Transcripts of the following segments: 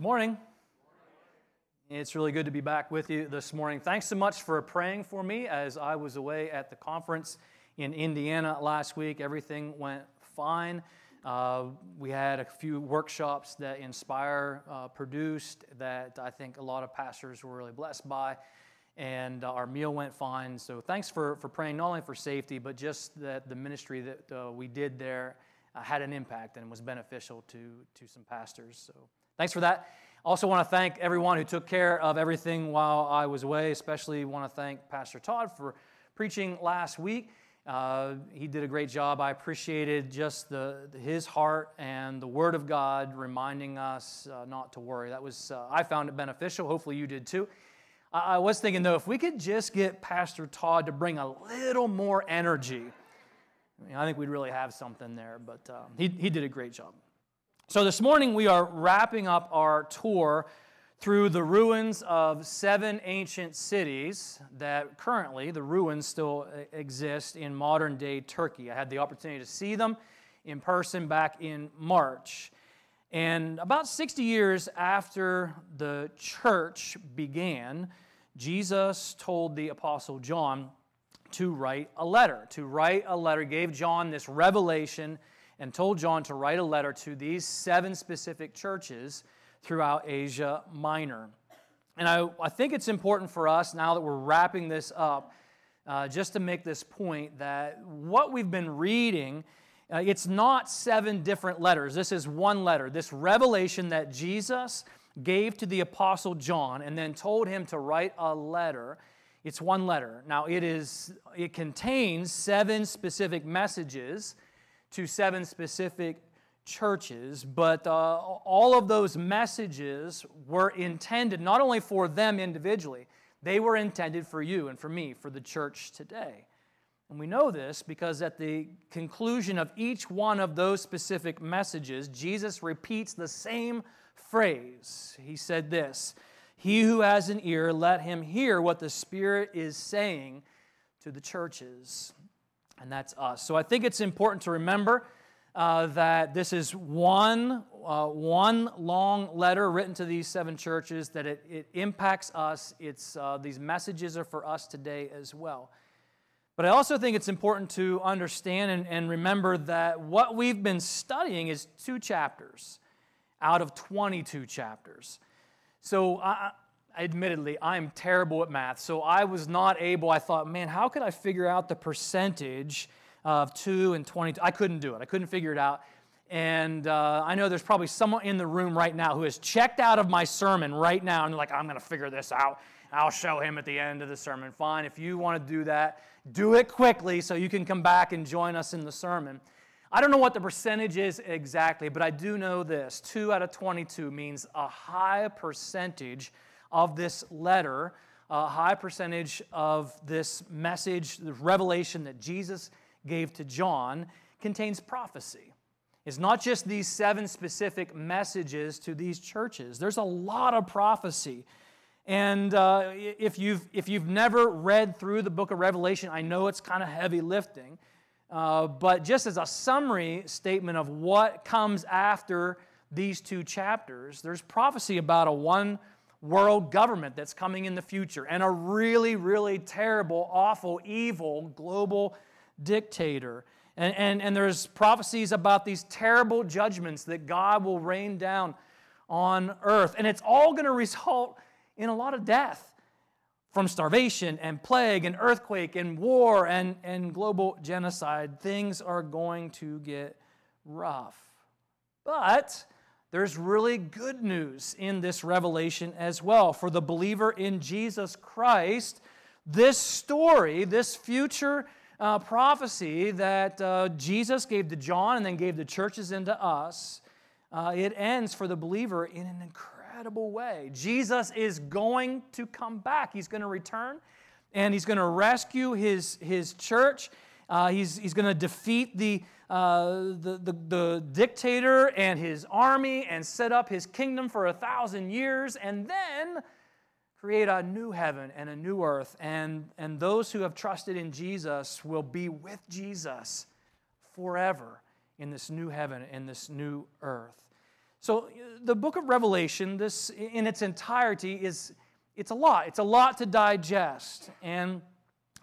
Morning. It's really good to be back with you this morning. Thanks so much for praying for me as I was away at the conference in Indiana last week. Everything went fine. Uh, we had a few workshops that Inspire uh, produced that I think a lot of pastors were really blessed by. And uh, our meal went fine. So thanks for, for praying, not only for safety, but just that the ministry that uh, we did there uh, had an impact and was beneficial to, to some pastors. So thanks for that. Also, want to thank everyone who took care of everything while I was away. Especially want to thank Pastor Todd for preaching last week. Uh, he did a great job. I appreciated just the, his heart and the Word of God reminding us uh, not to worry. That was uh, I found it beneficial. Hopefully, you did too. I, I was thinking though, if we could just get Pastor Todd to bring a little more energy, I, mean, I think we'd really have something there. But uh, he, he did a great job. So, this morning we are wrapping up our tour through the ruins of seven ancient cities that currently, the ruins still exist in modern day Turkey. I had the opportunity to see them in person back in March. And about 60 years after the church began, Jesus told the Apostle John to write a letter. To write a letter, gave John this revelation and told John to write a letter to these seven specific churches throughout Asia Minor. And I, I think it's important for us, now that we're wrapping this up, uh, just to make this point that what we've been reading, uh, it's not seven different letters. This is one letter. This revelation that Jesus gave to the Apostle John and then told him to write a letter. It's one letter. Now, it, is, it contains seven specific messages to seven specific churches, but uh, all of those messages were intended not only for them individually, they were intended for you and for me, for the church today. And we know this because at the conclusion of each one of those specific messages, Jesus repeats the same phrase. He said this He who has an ear, let him hear what the Spirit is saying to the churches and that's us. So I think it's important to remember uh, that this is one, uh, one long letter written to these seven churches, that it, it impacts us. It's, uh, these messages are for us today as well. But I also think it's important to understand and, and remember that what we've been studying is two chapters out of 22 chapters. So I, admittedly, I'm terrible at math, so I was not able. I thought, man, how could I figure out the percentage of 2 and 22? I couldn't do it. I couldn't figure it out. And uh, I know there's probably someone in the room right now who has checked out of my sermon right now and like, I'm going to figure this out. I'll show him at the end of the sermon. Fine, if you want to do that, do it quickly so you can come back and join us in the sermon. I don't know what the percentage is exactly, but I do know this 2 out of 22 means a high percentage of this letter, a high percentage of this message, the revelation that Jesus gave to John, contains prophecy. It's not just these seven specific messages to these churches, there's a lot of prophecy. And uh, if, you've, if you've never read through the book of Revelation, I know it's kind of heavy lifting. Uh, but just as a summary statement of what comes after these two chapters, there's prophecy about a one world government that's coming in the future and a really, really terrible, awful, evil global dictator. And, and, and there's prophecies about these terrible judgments that God will rain down on earth. And it's all going to result in a lot of death from starvation and plague and earthquake and war and, and global genocide. Things are going to get rough. But there's really good news in this revelation as well. For the believer in Jesus Christ, this story, this future uh, prophecy that uh, Jesus gave to John and then gave the churches and to us, uh, it ends for the believer in an incredible way. Jesus is going to come back, He's going to return, and He's going to rescue His, his church. Uh, he's he's going to defeat the uh, the, the, the dictator and his army and set up his kingdom for a thousand years and then create a new heaven and a new earth. And, and those who have trusted in Jesus will be with Jesus forever in this new heaven and this new earth. So the book of Revelation, this in its entirety, is it's a lot. It's a lot to digest. And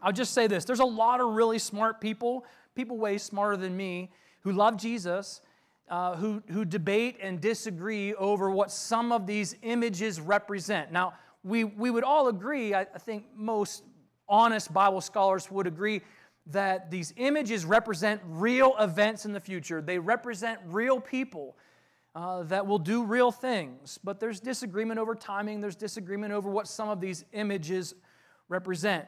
I'll just say this: there's a lot of really smart people, people way smarter than me, who love Jesus, uh, who, who debate and disagree over what some of these images represent. Now, we, we would all agree, I, I think most honest Bible scholars would agree, that these images represent real events in the future. They represent real people uh, that will do real things. But there's disagreement over timing, there's disagreement over what some of these images represent.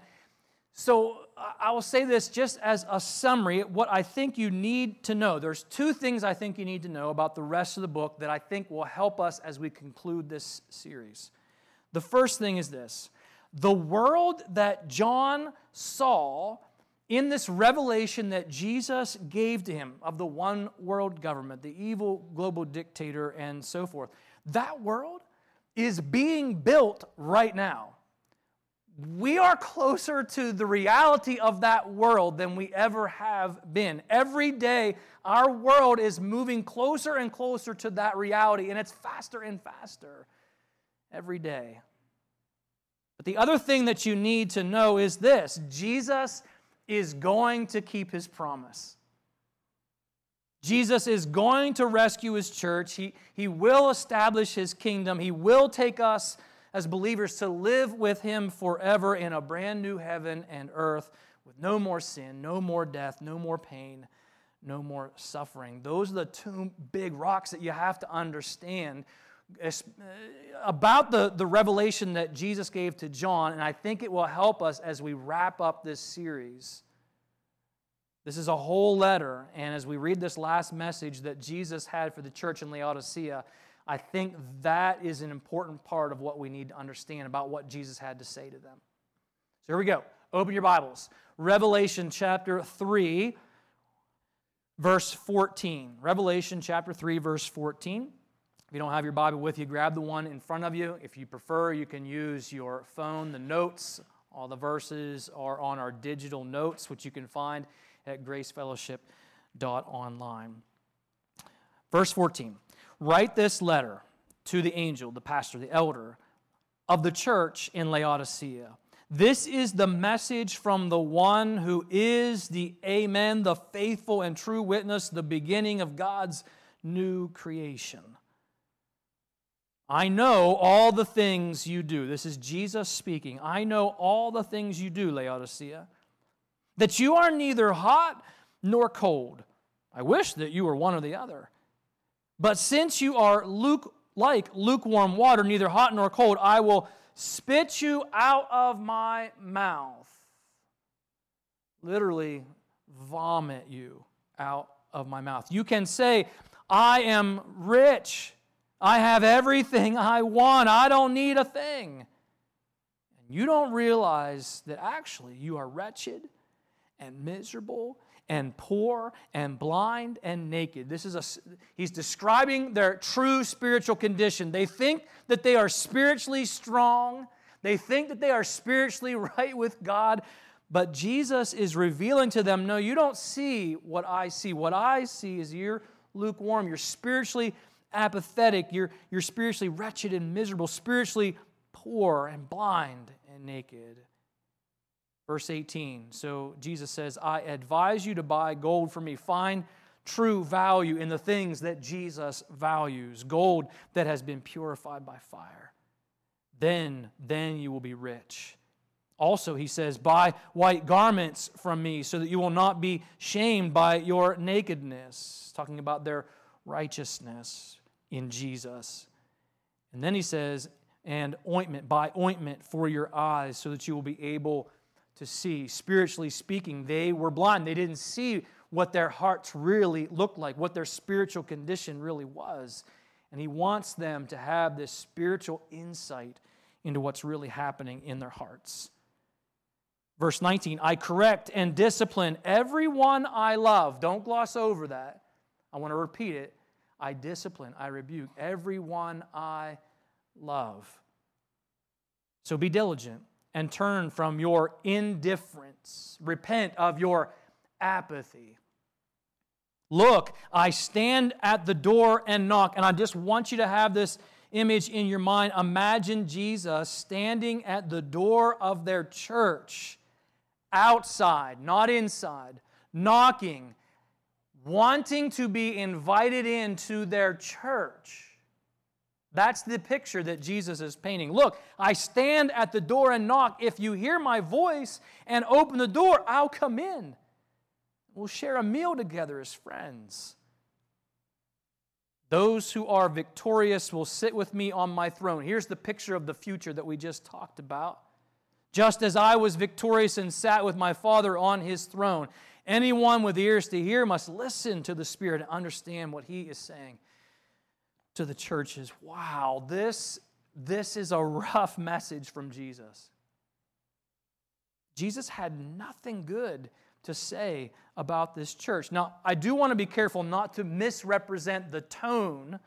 So I will say this just as a summary what I think you need to know. There's two things I think you need to know about the rest of the book that I think will help us as we conclude this series. The first thing is this the world that John saw in this revelation that Jesus gave to him of the one world government, the evil global dictator, and so forth, that world is being built right now we are closer to the reality of that world than we ever have been. Every day, our world is moving closer and closer to that reality, and it's faster and faster every day. But the other thing that you need to know is this Jesus is going to keep his promise. Jesus is going to rescue his church. He, he will establish his kingdom. He will take us as believers to live with Him forever in a brand new heaven and earth with no more sin, no more death, no more pain, no more suffering. Those are the two big rocks that you have to understand uh, about the, the revelation that Jesus gave to John, and I think it will help us as we wrap up this series. This is a whole letter, and as we read this last message that Jesus had for the church in Laodicea, I think that is an important part of what we need to understand about what Jesus had to say to them. So here we go. Open your Bibles. Revelation chapter 3, verse 14. Revelation chapter 3, verse 14. If you don't have your Bible with you, grab the one in front of you. If you prefer, you can use your phone. The notes, all the verses are on our digital notes, which you can find at gracefellowship.online. Verse 14. Write this letter to the angel, the pastor, the elder of the church in Laodicea. This is the message from the one who is the Amen, the faithful and true witness, the beginning of God's new creation. I know all the things you do. This is Jesus speaking. I know all the things you do, Laodicea, that you are neither hot nor cold. I wish that you were one or the other. But since you are luke, like lukewarm water, neither hot nor cold, I will spit you out of my mouth. Literally, vomit you out of my mouth. You can say, I am rich. I have everything I want. I don't need a thing. And you don't realize that actually you are wretched and miserable and poor and blind and naked. This is a he's describing their true spiritual condition. They think that they are spiritually strong. They think that they are spiritually right with God, but Jesus is revealing to them, no, you don't see what I see. What I see is you're lukewarm, you're spiritually apathetic, you're, you're spiritually wretched and miserable, spiritually poor and blind and naked. Verse 18. So Jesus says, I advise you to buy gold for me. Find true value in the things that Jesus values, gold that has been purified by fire. Then, then you will be rich. Also, he says, Buy white garments from me so that you will not be shamed by your nakedness. Talking about their righteousness in Jesus. And then he says, And ointment, buy ointment for your eyes so that you will be able to see. Spiritually speaking, they were blind. They didn't see what their hearts really looked like, what their spiritual condition really was. And He wants them to have this spiritual insight into what's really happening in their hearts. Verse 19 I correct and discipline everyone I love. Don't gloss over that. I want to repeat it. I discipline, I rebuke everyone I love. So be diligent and turn from your indifference. Repent of your apathy. Look, I stand at the door and knock. And I just want you to have this image in your mind. Imagine Jesus standing at the door of their church, outside, not inside, knocking, wanting to be invited into their church. That's the picture that Jesus is painting. Look, I stand at the door and knock. If you hear my voice and open the door, I'll come in. We'll share a meal together as friends. Those who are victorious will sit with me on my throne. Here's the picture of the future that we just talked about. Just as I was victorious and sat with my Father on his throne, anyone with ears to hear must listen to the Spirit and understand what he is saying to the churches. Wow, this, this is a rough message from Jesus. Jesus had nothing good to say about this church. Now, I do want to be careful not to misrepresent the tone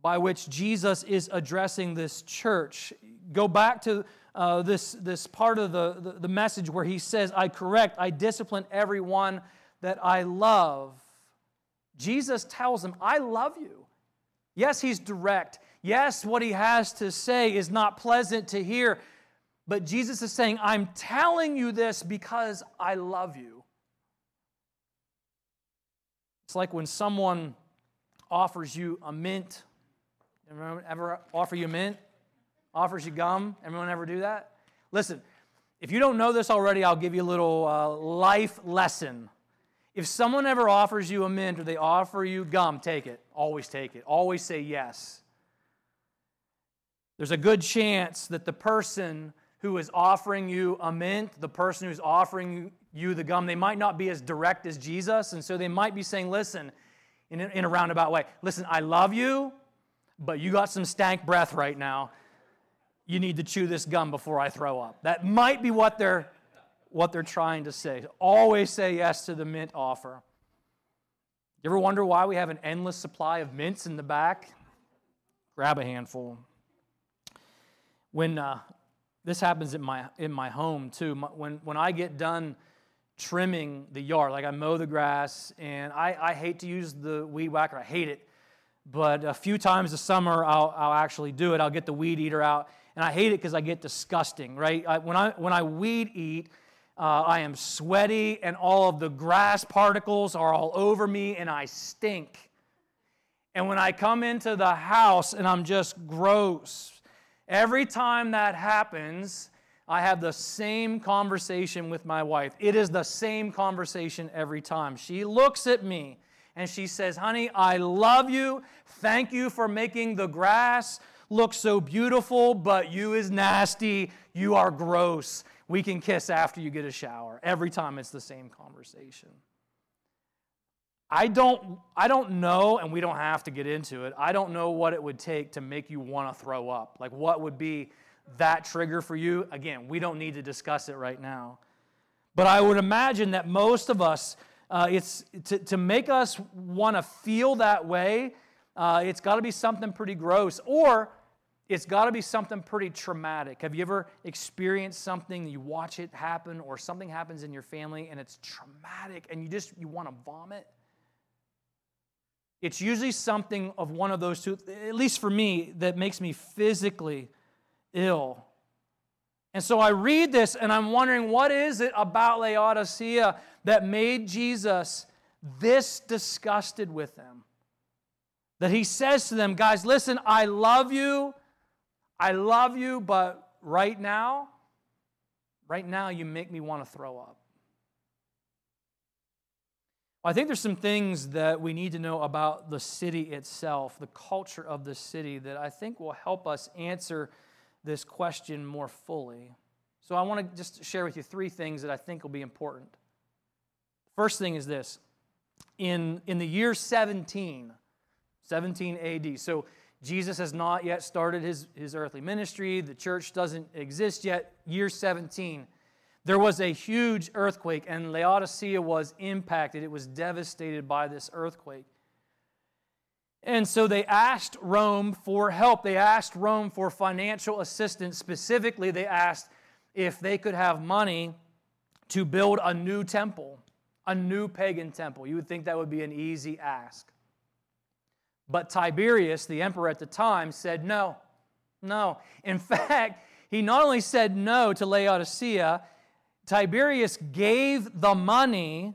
by which Jesus is addressing this church. Go back to uh, this, this part of the, the, the message where he says, I correct, I discipline everyone that I love. Jesus tells them, I love you. Yes, he's direct. Yes, what he has to say is not pleasant to hear. But Jesus is saying, I'm telling you this because I love you. It's like when someone offers you a mint. Everyone ever offer you mint? Offers you gum? Everyone ever do that? Listen, if you don't know this already, I'll give you a little uh, life lesson. If someone ever offers you a mint or they offer you gum, take it. Always take it. Always say yes. There's a good chance that the person who is offering you a mint, the person who's offering you the gum, they might not be as direct as Jesus. And so they might be saying, listen, in a, in a roundabout way, listen, I love you, but you got some stank breath right now. You need to chew this gum before I throw up. That might be what they're what they're trying to say. Always say yes to the mint offer. You ever wonder why we have an endless supply of mints in the back? Grab a handful. When uh, this happens in my in my home too, my, when when I get done trimming the yard, like I mow the grass, and I, I hate to use the weed whacker. I hate it, but a few times a summer I'll I'll actually do it. I'll get the weed eater out, and I hate it because I get disgusting. Right? I, when I when I weed eat uh, I am sweaty, and all of the grass particles are all over me, and I stink. And when I come into the house and I'm just gross, every time that happens, I have the same conversation with my wife. It is the same conversation every time. She looks at me and she says, Honey, I love you. Thank you for making the grass look so beautiful, but you is nasty. You are gross. We can kiss after you get a shower. Every time it's the same conversation. I don't, I don't know, and we don't have to get into it. I don't know what it would take to make you want to throw up. Like, what would be that trigger for you? Again, we don't need to discuss it right now. But I would imagine that most of us, uh, it's to, to make us want to feel that way, uh, it's got to be something pretty gross. Or it's got to be something pretty traumatic. Have you ever experienced something, you watch it happen, or something happens in your family and it's traumatic and you just you want to vomit? It's usually something of one of those two, at least for me, that makes me physically ill. And so I read this and I'm wondering what is it about Laodicea that made Jesus this disgusted with them? That he says to them, guys, listen, I love you. I love you, but right now, right now, you make me want to throw up. I think there's some things that we need to know about the city itself, the culture of the city, that I think will help us answer this question more fully. So I want to just share with you three things that I think will be important. First thing is this in, in the year 17, 17 AD, so Jesus has not yet started his, his earthly ministry. The church doesn't exist yet. Year 17, there was a huge earthquake, and Laodicea was impacted. It was devastated by this earthquake. And so they asked Rome for help. They asked Rome for financial assistance. Specifically, they asked if they could have money to build a new temple. a new pagan temple. You would think that would be an easy ask. But Tiberius, the emperor at the time, said no. No. In fact, he not only said no to Laodicea, Tiberius gave the money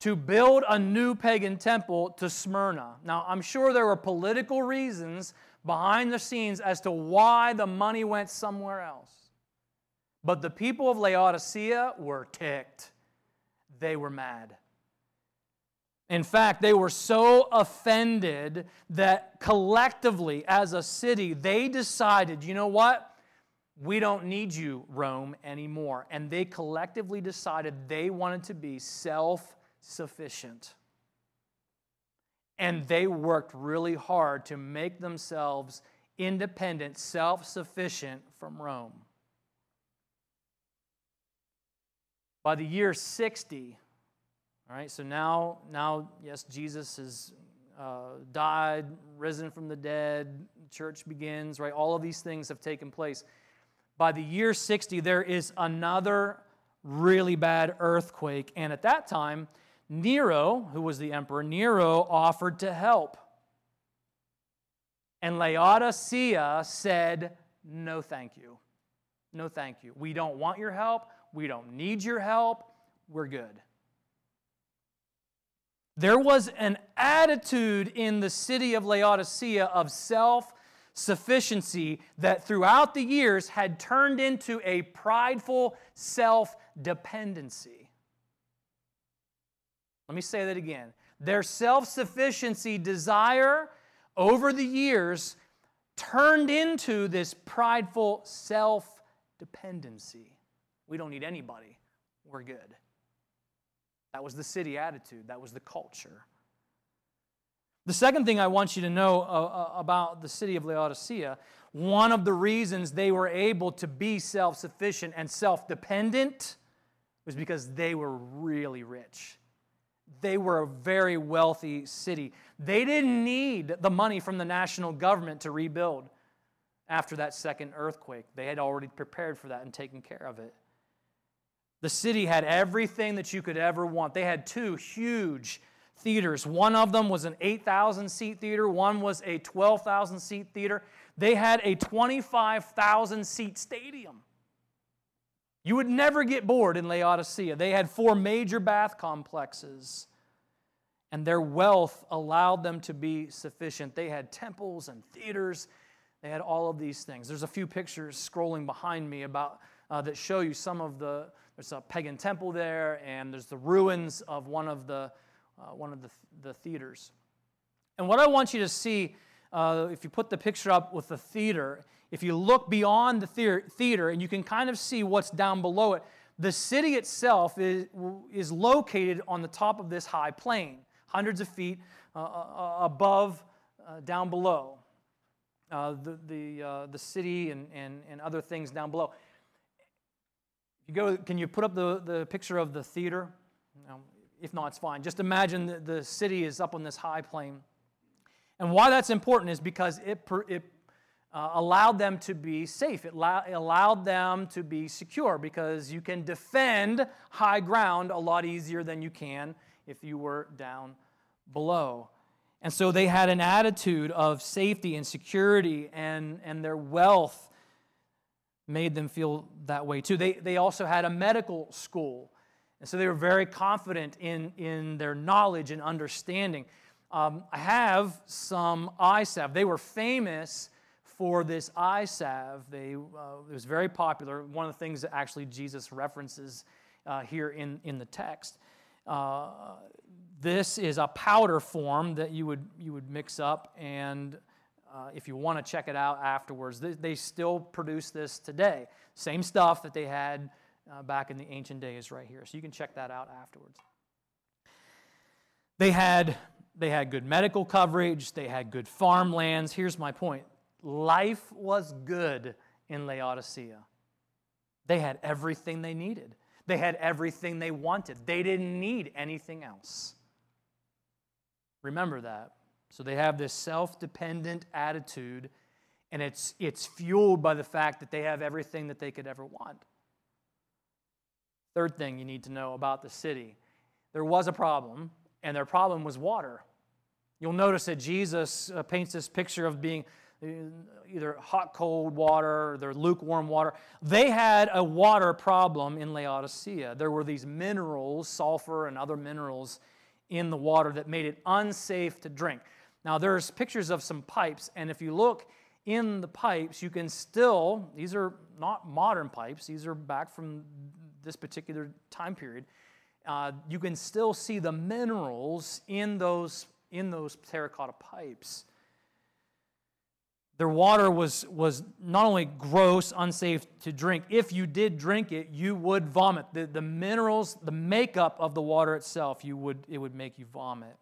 to build a new pagan temple to Smyrna. Now, I'm sure there were political reasons behind the scenes as to why the money went somewhere else. But the people of Laodicea were ticked. They were mad. In fact, they were so offended that collectively, as a city, they decided, you know what? We don't need you, Rome, anymore. And they collectively decided they wanted to be self sufficient. And they worked really hard to make themselves independent, self sufficient from Rome. By the year 60, all right, so now, now yes, Jesus has uh, died, risen from the dead, church begins, right? All of these things have taken place. By the year 60, there is another really bad earthquake. And at that time, Nero, who was the emperor, Nero offered to help. And Laodicea said, No, thank you. No, thank you. We don't want your help. We don't need your help. We're good. There was an attitude in the city of Laodicea of self sufficiency that throughout the years had turned into a prideful self dependency. Let me say that again. Their self sufficiency desire over the years turned into this prideful self dependency. We don't need anybody, we're good. That was the city attitude, that was the culture. The second thing I want you to know uh, uh, about the city of Laodicea, one of the reasons they were able to be self sufficient and self dependent was because they were really rich. They were a very wealthy city. They didn't need the money from the national government to rebuild after that second earthquake. They had already prepared for that and taken care of it. The city had everything that you could ever want. They had two huge theaters. One of them was an 8,000 seat theater, one was a 12,000 seat theater. They had a 25,000 seat stadium. You would never get bored in Laodicea. They had four major bath complexes, and their wealth allowed them to be sufficient. They had temples and theaters, they had all of these things. There's a few pictures scrolling behind me about uh, that show you some of the there's a pagan temple there, and there's the ruins of one of the, uh, one of the, the theaters. And what I want you to see, uh, if you put the picture up with the theater, if you look beyond the theater and you can kind of see what's down below it, the city itself is, is located on the top of this high plain, hundreds of feet uh, uh, uh above, uh, down below. The, the, the city and, and, and other things down below. You go, can you put up the, the picture of the theater? No, if not, it's fine. Just imagine the, the city is up on this high plain. And why that's important is because it, it uh, allowed them to be safe. It, allow, it allowed them to be secure because you can defend high ground a lot easier than you can if you were down below. And so they had an attitude of safety and security, and, and their wealth made them feel that way too. They, they also had a medical school, and so they were very confident in, in their knowledge and understanding. Um, I have some eye salve. They were famous for this eye salve. They, uh, it was very popular. One of the things that actually Jesus references uh, here in, in the text. Uh, this is a powder form that you would, you would mix up and uh, if you want to check it out afterwards, they, they, still produce this today. Same stuff that they had uh, back in the ancient days, right here. So you can check that out afterwards. They had, they had good medical coverage, they had good farmlands. Here's my point life was good in Laodicea. They had everything they needed, they had everything they wanted. They didn't need anything else. Remember that. So they have this self dependent attitude, and it's, it's fueled by the fact that they have everything that they could ever want. Third thing you need to know about the city there was a problem, and their problem was water. You'll notice that Jesus uh, paints this picture of being uh, either hot, cold water, or their lukewarm water. They had a water problem in Laodicea. There were these minerals, sulfur and other minerals, in the water that made it unsafe to drink. Now, there's pictures of some pipes, and if you look in the pipes, you can still, these are not modern pipes, these are back from this particular time period. Uh, you can still see the minerals in those, in those terracotta pipes. Their water was, was not only gross, unsafe to drink, if you did drink it, you would vomit. The, the minerals, the makeup of the water itself, you would, it would make you vomit.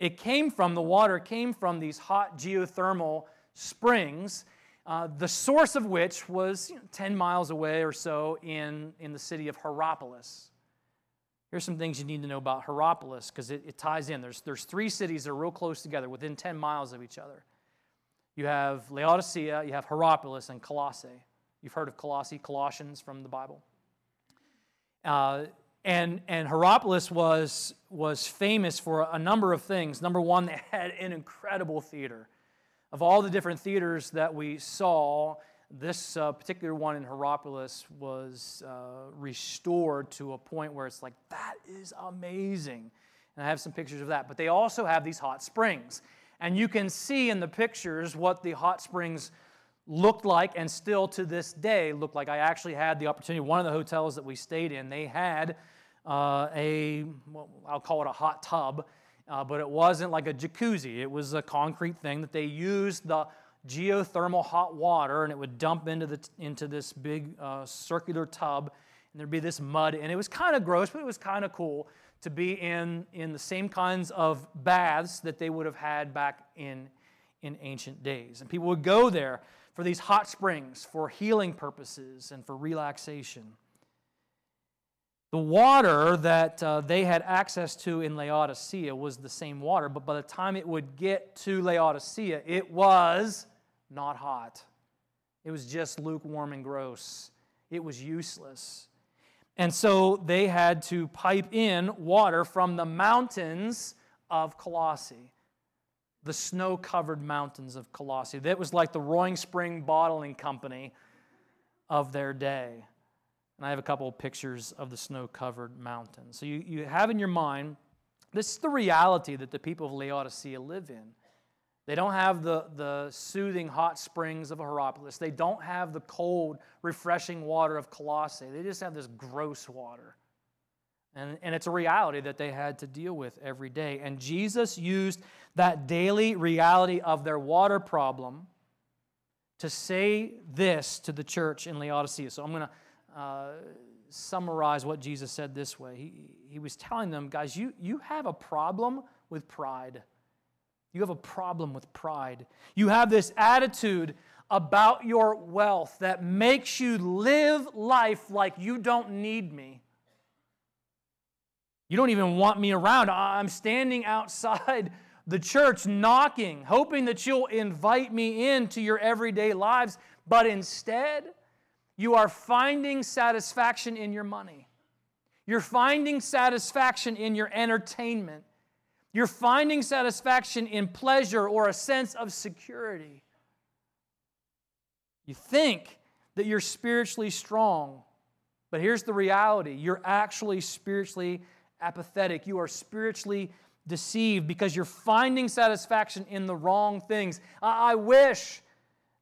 It came from, the water came from these hot geothermal springs, uh, the source of which was you know, 10 miles away or so in, in the city of Hierapolis. Here's some things you need to know about Hierapolis because it, it ties in. There's, there's three cities that are real close together, within 10 miles of each other. You have Laodicea, you have Hierapolis, and Colossae. You've heard of Colossae, Colossians from the Bible. Uh, and, and Hierapolis was, was famous for a number of things. Number one, they had an incredible theater. Of all the different theaters that we saw, this uh, particular one in Hierapolis was uh, restored to a point where it's like, that is amazing. And I have some pictures of that. But they also have these hot springs. And you can see in the pictures what the hot springs looked like and still to this day look like. I actually had the opportunity, one of the hotels that we stayed in, they had uh, a, well, I'll call it a hot tub, uh, but it wasn't like a jacuzzi. It was a concrete thing that they used the geothermal hot water and it would dump into, the, into this big uh, circular tub and there'd be this mud and it was kind of gross, but it was kind of cool to be in, in the same kinds of baths that they would have had back in, in ancient days. And people would go there for these hot springs for healing purposes and for relaxation. The water that uh, they had access to in Laodicea was the same water, but by the time it would get to Laodicea, it was not hot. It was just lukewarm and gross. It was useless. And so they had to pipe in water from the mountains of Colossae, the snow covered mountains of Colossae. That was like the Roaring Spring Bottling Company of their day. And I have a couple of pictures of the snow covered mountains. So you, you have in your mind, this is the reality that the people of Laodicea live in. They don't have the, the soothing hot springs of Hierapolis. They don't have the cold, refreshing water of Colossae. They just have this gross water. And, and it's a reality that they had to deal with every day. And Jesus used that daily reality of their water problem to say this to the church in Laodicea. So I'm going to uh, summarize what Jesus said this way. He, he was telling them, guys, you, you have a problem with pride. You have a problem with pride. You have this attitude about your wealth that makes you live life like you don't need me. You don't even want me around. I'm standing outside the church knocking, hoping that you'll invite me into your everyday lives, but instead, you are finding satisfaction in your money. You're finding satisfaction in your entertainment. You're finding satisfaction in pleasure or a sense of security. You think that you're spiritually strong, but here's the reality you're actually spiritually apathetic. You are spiritually deceived because you're finding satisfaction in the wrong things. I wish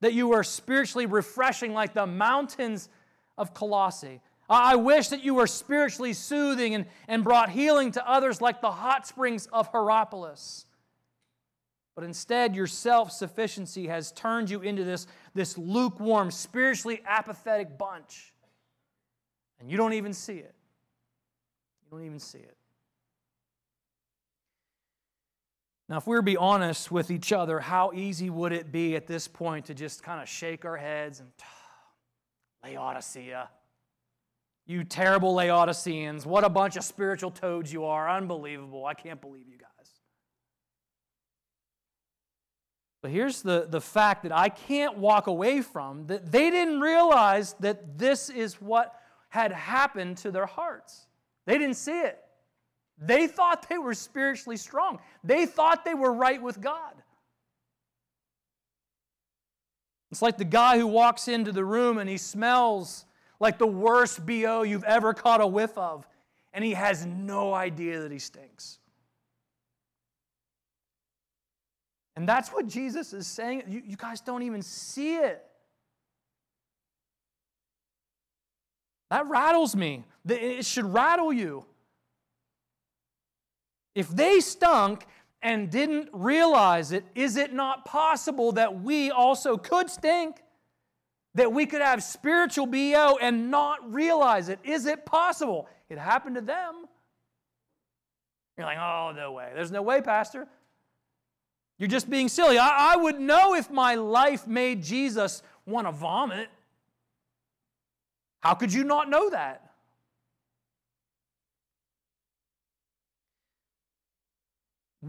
that you were spiritually refreshing like the mountains of Colossae. I wish that you were spiritually soothing and, and brought healing to others like the hot springs of Hierapolis. But instead, your self sufficiency has turned you into this, this lukewarm, spiritually apathetic bunch. And you don't even see it. You don't even see it. Now, if we were to be honest with each other, how easy would it be at this point to just kind of shake our heads and Laodicea? You terrible Laodiceans. What a bunch of spiritual toads you are. Unbelievable. I can't believe you guys. But here's the, the fact that I can't walk away from that they didn't realize that this is what had happened to their hearts. They didn't see it. They thought they were spiritually strong, they thought they were right with God. It's like the guy who walks into the room and he smells like the worst BO you've ever caught a whiff of, and he has no idea that he stinks. And that's what Jesus is saying. You, you guys don't even see it. That rattles me. It should rattle you. If they stunk and didn't realize it, is it not possible that we also could stink? That we could have spiritual BO and not realize it? Is it possible? It happened to them. You're like, oh, no way. There's no way, Pastor. You're just being silly. I, I would know if my life made Jesus want to vomit. How could you not know that?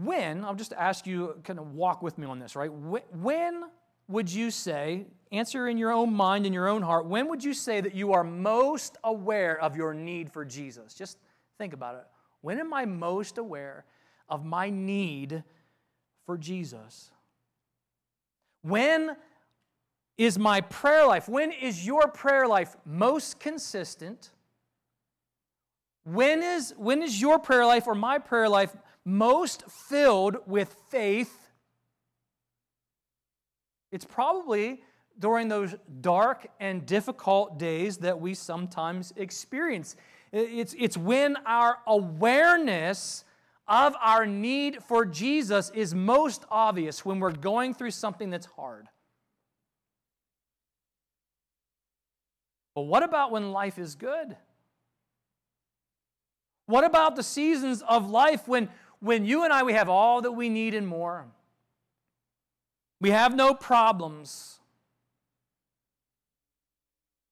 When, I'll just ask you, kind of walk with me on this, right? When would you say, answer in your own mind, in your own heart, when would you say that you are most aware of your need for Jesus? Just think about it. When am I most aware of my need for Jesus? When is my prayer life, when is your prayer life most consistent? When is, when is your prayer life or my prayer life most filled with faith, it's probably during those dark and difficult days that we sometimes experience. It's, it's when our awareness of our need for Jesus is most obvious when we're going through something that's hard. But what about when life is good? What about the seasons of life when when you and I, we have all that we need and more. We have no problems.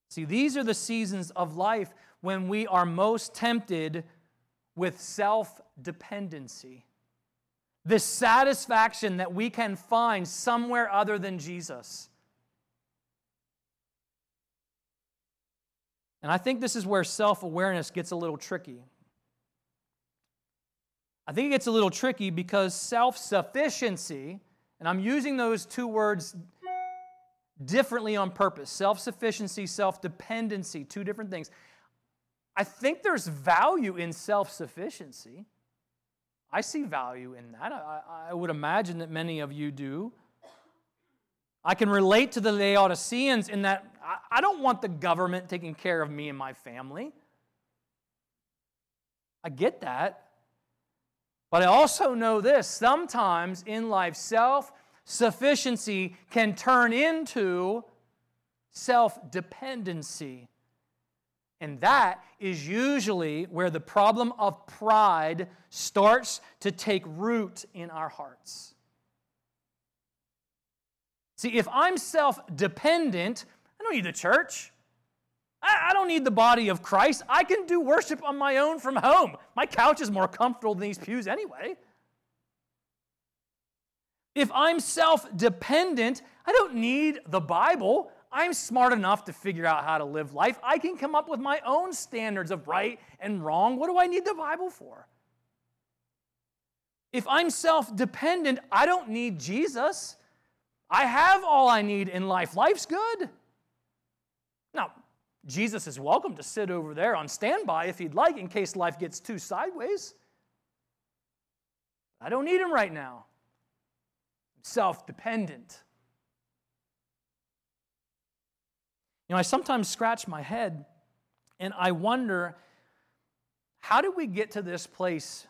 See, these are the seasons of life when we are most tempted with self dependency. This satisfaction that we can find somewhere other than Jesus. And I think this is where self awareness gets a little tricky. I think it gets a little tricky because self sufficiency, and I'm using those two words differently on purpose self sufficiency, self dependency, two different things. I think there's value in self sufficiency. I see value in that. I, I, would imagine that many of you do. I can relate to the Laodiceans in that I, I don't want the government taking care of me and my family. I get that. But I also know this sometimes in life, self sufficiency can turn into self dependency. And that is usually where the problem of pride starts to take root in our hearts. See, if I'm self dependent, I don't need the church. I, don't need the body of Christ. I can do worship on my own from home. My couch is more comfortable than these pews anyway. If I'm self dependent, I don't need the Bible. I'm smart enough to figure out how to live life. I can come up with my own standards of right and wrong. What do I need the Bible for? If I'm self dependent, I don't need Jesus. I have all I need in life. Life's good. Jesus is welcome to sit over there on standby if he'd like in case life gets too sideways. I don't need him right now. I'm self dependent. You know, I sometimes scratch my head and I wonder how did we get to this place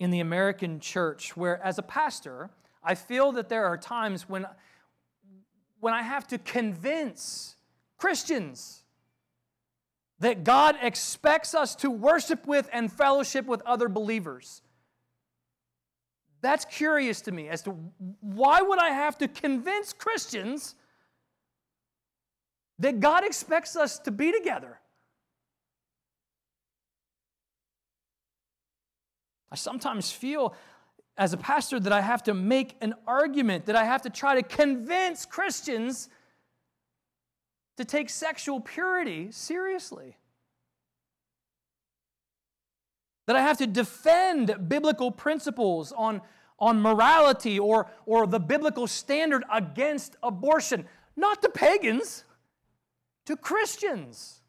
in the American church where, as a pastor, I feel that there are times when, when I have to convince Christians that God expects us to worship with and fellowship with other believers. That's curious to me as to why would I have to convince Christians that God expects us to be together? I sometimes feel as a pastor that I have to make an argument, that I have to try to convince Christians to take sexual purity seriously. that I have to defend biblical principles on, on morality or, or the biblical standard against abortion, not to pagans, to Christians.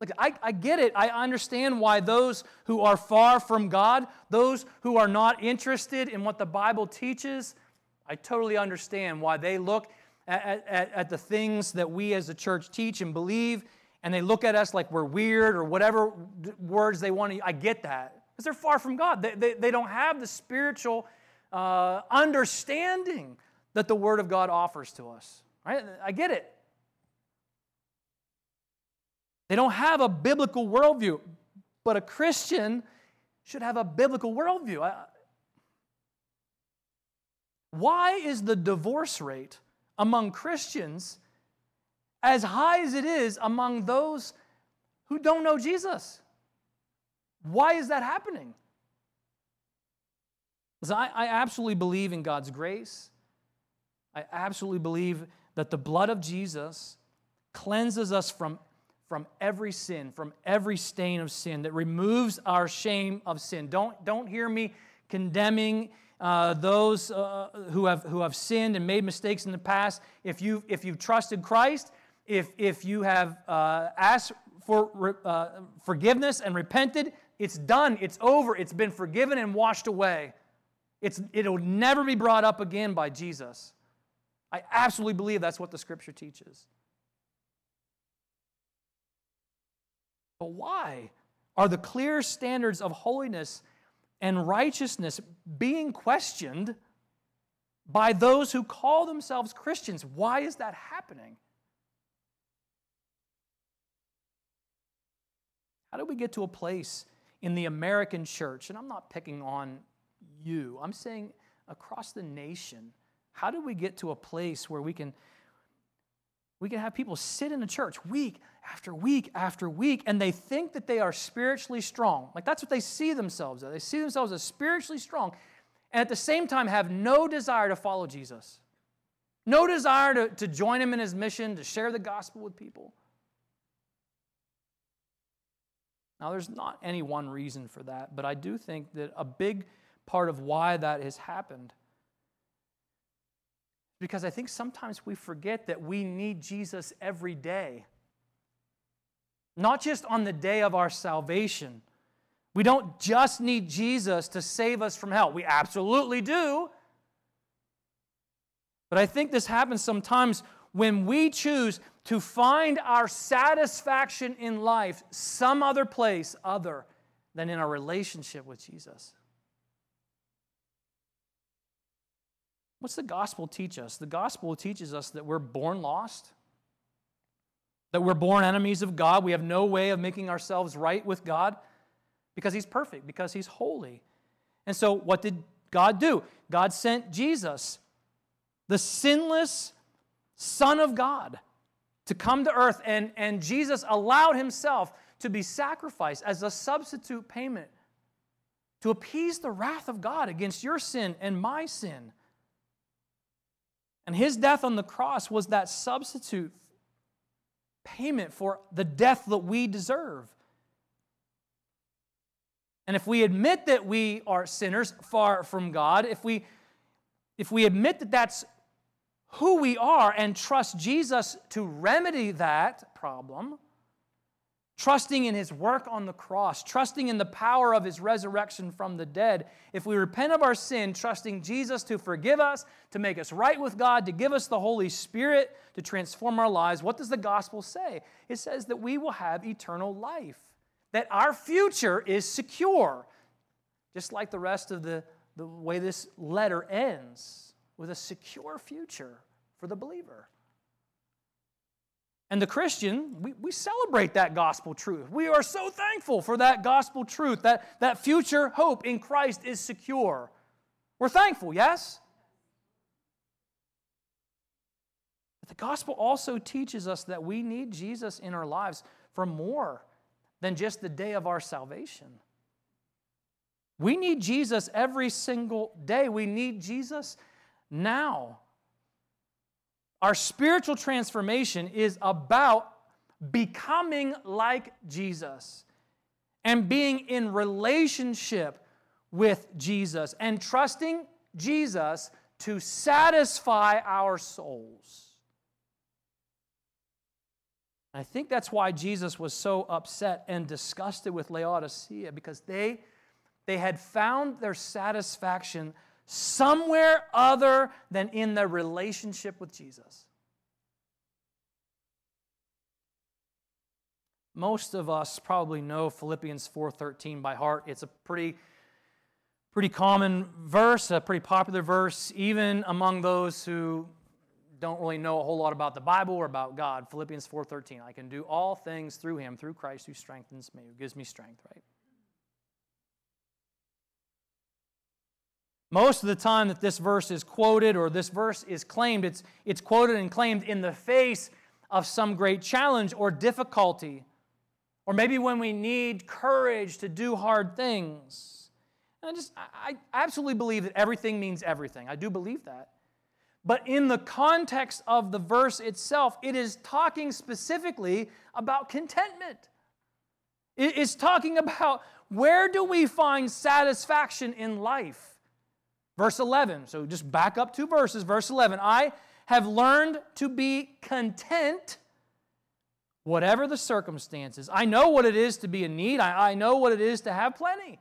Like, I, I get it. I understand why those who are far from God, those who are not interested in what the Bible teaches, I totally understand why they look at, at, at the things that we as a church teach and believe, and they look at us like we're weird or whatever words they want to. I get that. Because they're far from God. They, they, they don't have the spiritual uh, understanding that the Word of God offers to us. Right? I get it. They don't have a biblical worldview, but a Christian should have a biblical worldview. Why is the divorce rate among Christians as high as it is among those who don't know Jesus? Why is that happening? Because I, I absolutely believe in God's grace. I absolutely believe that the blood of Jesus cleanses us from from every sin, from every stain of sin, that removes our shame of sin. Don't, don't hear me condemning uh, those uh, who, have, who have sinned and made mistakes in the past. If, you, if you've trusted Christ, if, if you have uh, asked for uh, forgiveness and repented, it's done, it's over, it's been forgiven and washed away. It's, it'll never be brought up again by Jesus. I absolutely believe that's what the scripture teaches. But why are the clear standards of holiness and righteousness being questioned by those who call themselves Christians? Why is that happening? How do we get to a place in the American church? And I'm not picking on you, I'm saying across the nation. How do we get to a place where we can we can have people sit in a church week after week after week, and they think that they are spiritually strong. Like that's what they see themselves as. They see themselves as spiritually strong, and at the same time have no desire to follow Jesus, no desire to, to join him in his mission, to share the gospel with people. Now, there's not any one reason for that, but I do think that a big part of why that has happened because I think sometimes we forget that we need Jesus every day. Not just on the day of our salvation. We don't just need Jesus to save us from hell. We absolutely do. But I think this happens sometimes when we choose to find our satisfaction in life some other place other than in our relationship with Jesus. What's the gospel teach us? The gospel teaches us that we're born lost, that we're born enemies of God. We have no way of making ourselves right with God because He's perfect, because He's holy. And so, what did God do? God sent Jesus, the sinless Son of God, to come to earth, and, and Jesus allowed Himself to be sacrificed as a substitute payment to appease the wrath of God against your sin and my sin. And his death on the cross was that substitute payment for the death that we deserve. And if we admit that we are sinners far from God, if we, if we admit that that's who we are and trust Jesus to remedy that problem, trusting in his work on the cross, trusting in the power of his resurrection from the dead, if we repent of our sin, trusting Jesus to forgive us, to make us right with God, to give us the Holy Spirit, to transform our lives, what does the gospel say? It says that we will have eternal life, that our future is secure, just like the rest of the, the way this letter ends, with a secure future for the believer. And the Christian, we, we celebrate that gospel truth. We are so thankful for that gospel truth, that, that future hope in Christ is secure. We're thankful, yes? But the gospel also teaches us that we need Jesus in our lives for more than just the day of our salvation. We need Jesus every single day. We need Jesus now. Our spiritual transformation is about becoming like Jesus and being in relationship with Jesus and trusting Jesus to satisfy our souls. I think that's why Jesus was so upset and disgusted with Laodicea because they, they had found their satisfaction somewhere other than in their relationship with Jesus. Most of us probably know Philippians 4:13 by heart. It's a pretty pretty common verse, a pretty popular verse even among those who don't really know a whole lot about the Bible or about God. Philippians 4:13. I can do all things through him, through Christ who strengthens me, who gives me strength, right? Most of the time that this verse is quoted or this verse is claimed, it's, it's quoted and claimed in the face of some great challenge or difficulty or maybe when we need courage to do hard things. And I just, I absolutely believe that everything means everything. I do believe that. But in the context of the verse itself, it is talking specifically about contentment. It is talking about where do we find satisfaction in life? Verse 11. So just back up two verses. Verse 11. I have learned to be content whatever the circumstances. I know what it is to be in need, I, I know what it is to have plenty.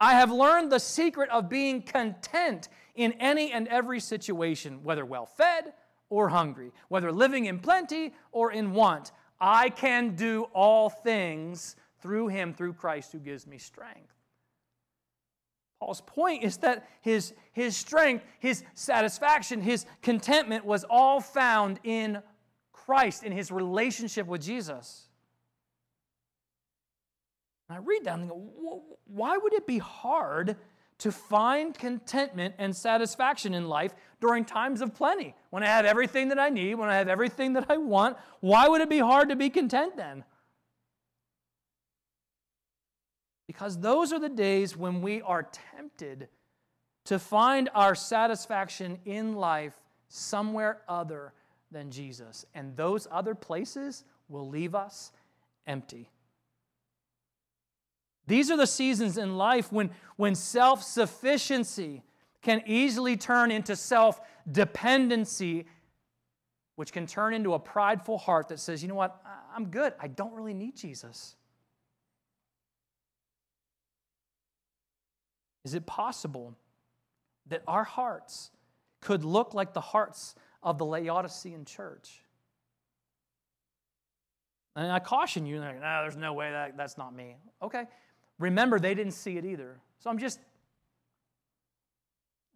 I have learned the secret of being content in any and every situation, whether well fed or hungry, whether living in plenty or in want. I can do all things through him, through Christ who gives me strength. Paul's point is that his, his strength, his satisfaction, his contentment was all found in Christ in his relationship with Jesus. And I read that and go, why would it be hard to find contentment and satisfaction in life during times of plenty? When I have everything that I need, when I have everything that I want, why would it be hard to be content then? Because those are the days when we are tempted to find our satisfaction in life somewhere other than Jesus. And those other places will leave us empty. These are the seasons in life when, when self sufficiency can easily turn into self dependency, which can turn into a prideful heart that says, you know what, I'm good. I don't really need Jesus. Is it possible that our hearts could look like the hearts of the Laodicean church. And I caution you, like, no, there's no way that, that's not me. Okay. Remember, they didn't see it either. So I'm just,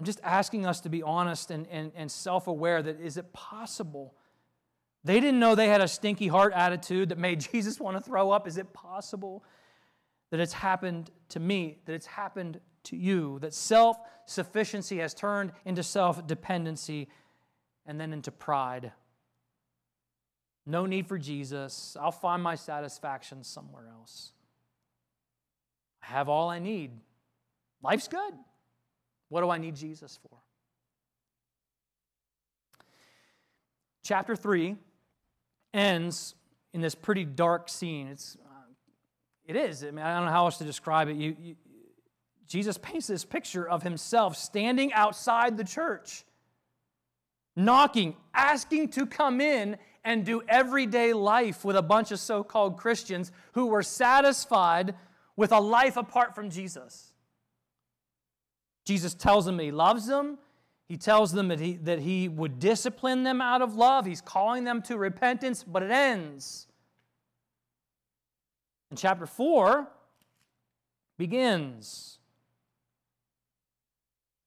I'm just asking us to be honest and, and, and self aware that is it possible? They didn't know they had a stinky heart attitude that made Jesus want to throw up. Is it possible that it's happened to me, that it's happened to you, that self sufficiency has turned into self dependency? and then into pride. No need for Jesus. I'll find my satisfaction somewhere else. I have all I need. Life's good. What do I need Jesus for? Chapter 3 ends in this pretty dark scene. It's, uh, it is. I mean, I don't know how else to describe it. You, you, Jesus paints this picture of himself standing outside the church knocking, asking to come in and do everyday life with a bunch of so called Christians who were satisfied with a life apart from Jesus. Jesus tells them he loves them. He tells them that he, that he would discipline them out of love. He's calling them to repentance, but it ends. And chapter 4 begins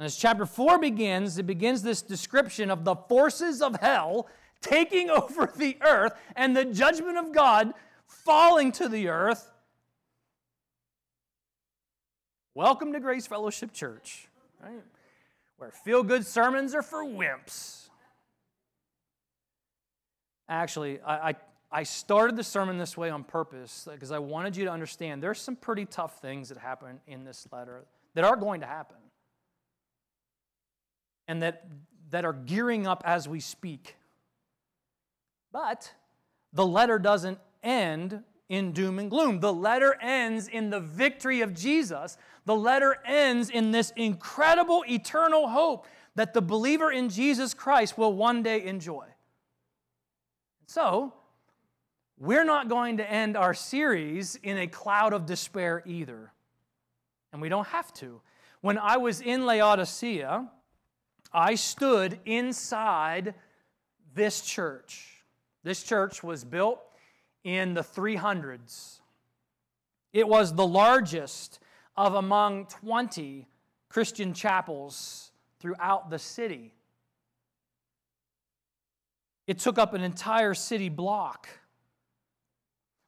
and as chapter 4 begins, it begins this description of the forces of hell taking over the earth and the judgment of God falling to the earth. Welcome to Grace Fellowship Church, right? Where feel good sermons are for wimps. Actually, I, I, I started the sermon this way on purpose because I wanted you to understand there's some pretty tough things that happen in this letter that are going to happen and that, that are gearing up as we speak. But the letter doesn't end in doom and gloom. The letter ends in the victory of Jesus. The letter ends in this incredible eternal hope that the believer in Jesus Christ will one day enjoy. So, we're not going to end our series in a cloud of despair either. And we don't have to. When I was in Laodicea, I stood inside this church. This church was built in the 300s. It was the largest of among 20 Christian chapels throughout the city. It took up an entire city block.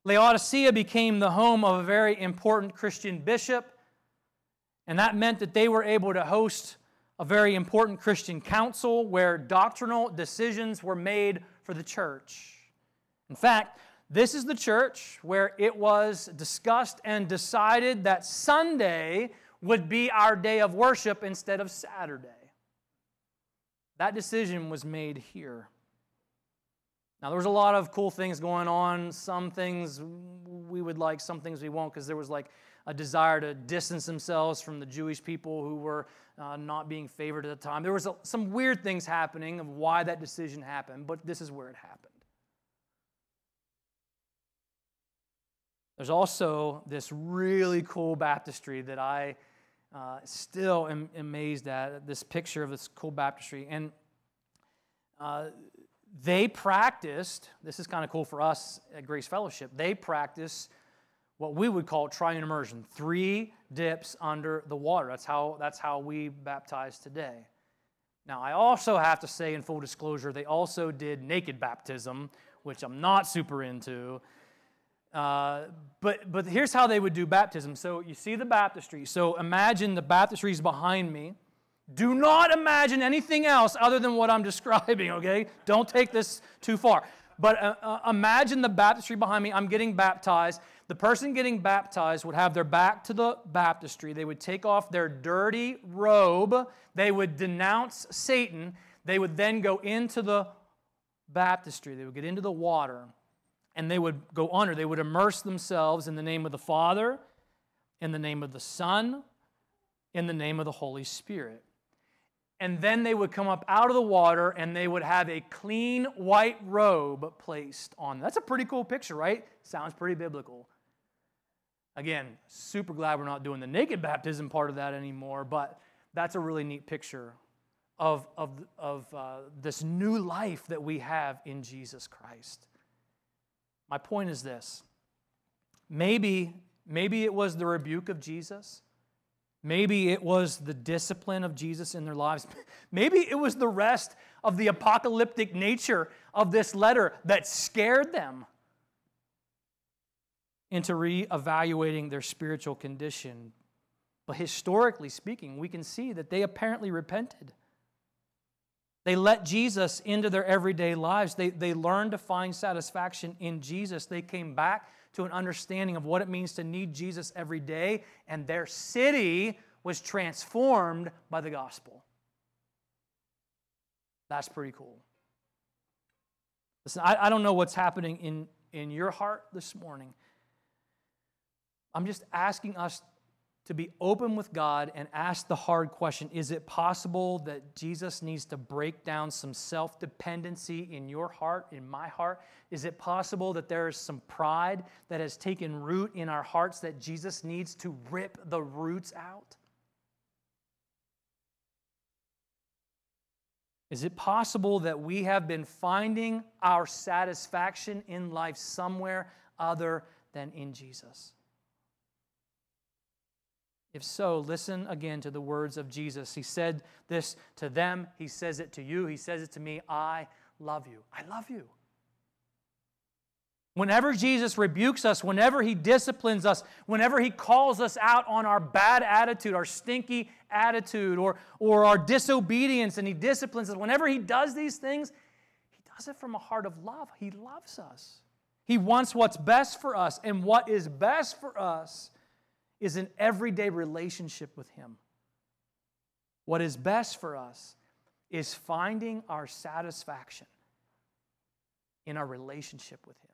Laodicea became the home of a very important Christian bishop, and that meant that they were able to host a very important Christian council where doctrinal decisions were made for the church. In fact, this is the church where it was discussed and decided that Sunday would be our day of worship instead of Saturday. That decision was made here. Now, there was a lot of cool things going on. Some things we would like, some things we won't, because there was like a desire to distance themselves from the Jewish people who were uh, not being favored at the time. There was a, some weird things happening of why that decision happened, but this is where it happened. There's also this really cool baptistry that I uh, still am amazed at this picture of this cool baptistry. And uh, they practiced, this is kind of cool for us at Grace Fellowship, they practiced what we would call triune immersion three dips under the water. That's how, that's how we baptize today. Now, I also have to say, in full disclosure, they also did naked baptism, which I'm not super into. Uh, but, but here's how they would do baptism. So you see the baptistry. So imagine the baptistry is behind me. Do not imagine anything else other than what I'm describing, okay? Don't take this too far. But uh, uh, imagine the baptistry behind me. I'm getting baptized. The person getting baptized would have their back to the baptistry. They would take off their dirty robe. They would denounce Satan. They would then go into the baptistry. They would get into the water and they would go under. They would immerse themselves in the name of the Father, in the name of the Son, in the name of the Holy Spirit. And then they would come up out of the water and they would have a clean white robe placed on. That's a pretty cool picture, right? Sounds pretty biblical. Again, super glad we're not doing the naked baptism part of that anymore, but that's a really neat picture of, of, of uh, this new life that we have in Jesus Christ. My point is this maybe, maybe it was the rebuke of Jesus. Maybe it was the discipline of Jesus in their lives. Maybe it was the rest of the apocalyptic nature of this letter that scared them into re-evaluating their spiritual condition. But historically speaking, we can see that they apparently repented. They let Jesus into their everyday lives. They, they learned to find satisfaction in Jesus. They came back to an understanding of what it means to need Jesus every day, and their city was transformed by the gospel. That's pretty cool. Listen, I, I don't know what's happening in, in your heart this morning. I'm just asking us to be open with God and ask the hard question Is it possible that Jesus needs to break down some self dependency in your heart, in my heart? Is it possible that there is some pride that has taken root in our hearts that Jesus needs to rip the roots out? Is it possible that we have been finding our satisfaction in life somewhere other than in Jesus? If so, listen again to the words of Jesus. He said this to them, He says it to you, He says it to me I love you. I love you. Whenever Jesus rebukes us, whenever He disciplines us, whenever He calls us out on our bad attitude, our stinky attitude, or, or our disobedience, and He disciplines us, whenever He does these things, He does it from a heart of love. He loves us. He wants what's best for us, and what is best for us is an everyday relationship with Him. What is best for us is finding our satisfaction in our relationship with Him.